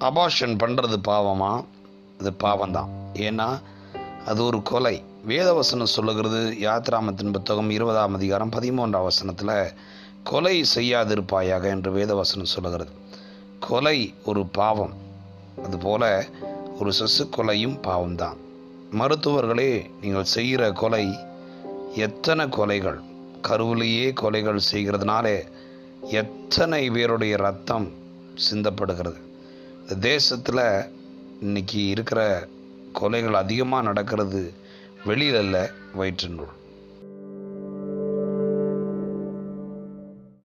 Abortion பண்ணுறது பாவமா? அது பாவம் தான் ஏன்னா அது ஒரு கொலை. வேதவசனம் சொல்லுகிறது யாத்ராமத்தின் புத்தகம் இருபதாம் அதிகாரம் பதிமூன்றாம் வசனத்தில் கொலை செய்யாதிருப்பாயாக என்று வேதவசனம் சொல்லுகிறது. கொலை ஒரு பாவம். அதுபோல ஒரு சசு கொலையும் பாவம்தான். மருத்துவர்களே நீங்கள் செய்கிற கொலை எத்தனை கொலைகள்? கருவிலேயே கொலைகள் செய்கிறதுனாலே எத்தனை பேருடைய ரத்தம் சிந்தப்படுகிறது? தேசத்தில் இன்னைக்கு இருக்கிற கொலைகள் அதிகமாக நடக்கிறது வெளியில் இல்லை வயிற்றினுள்.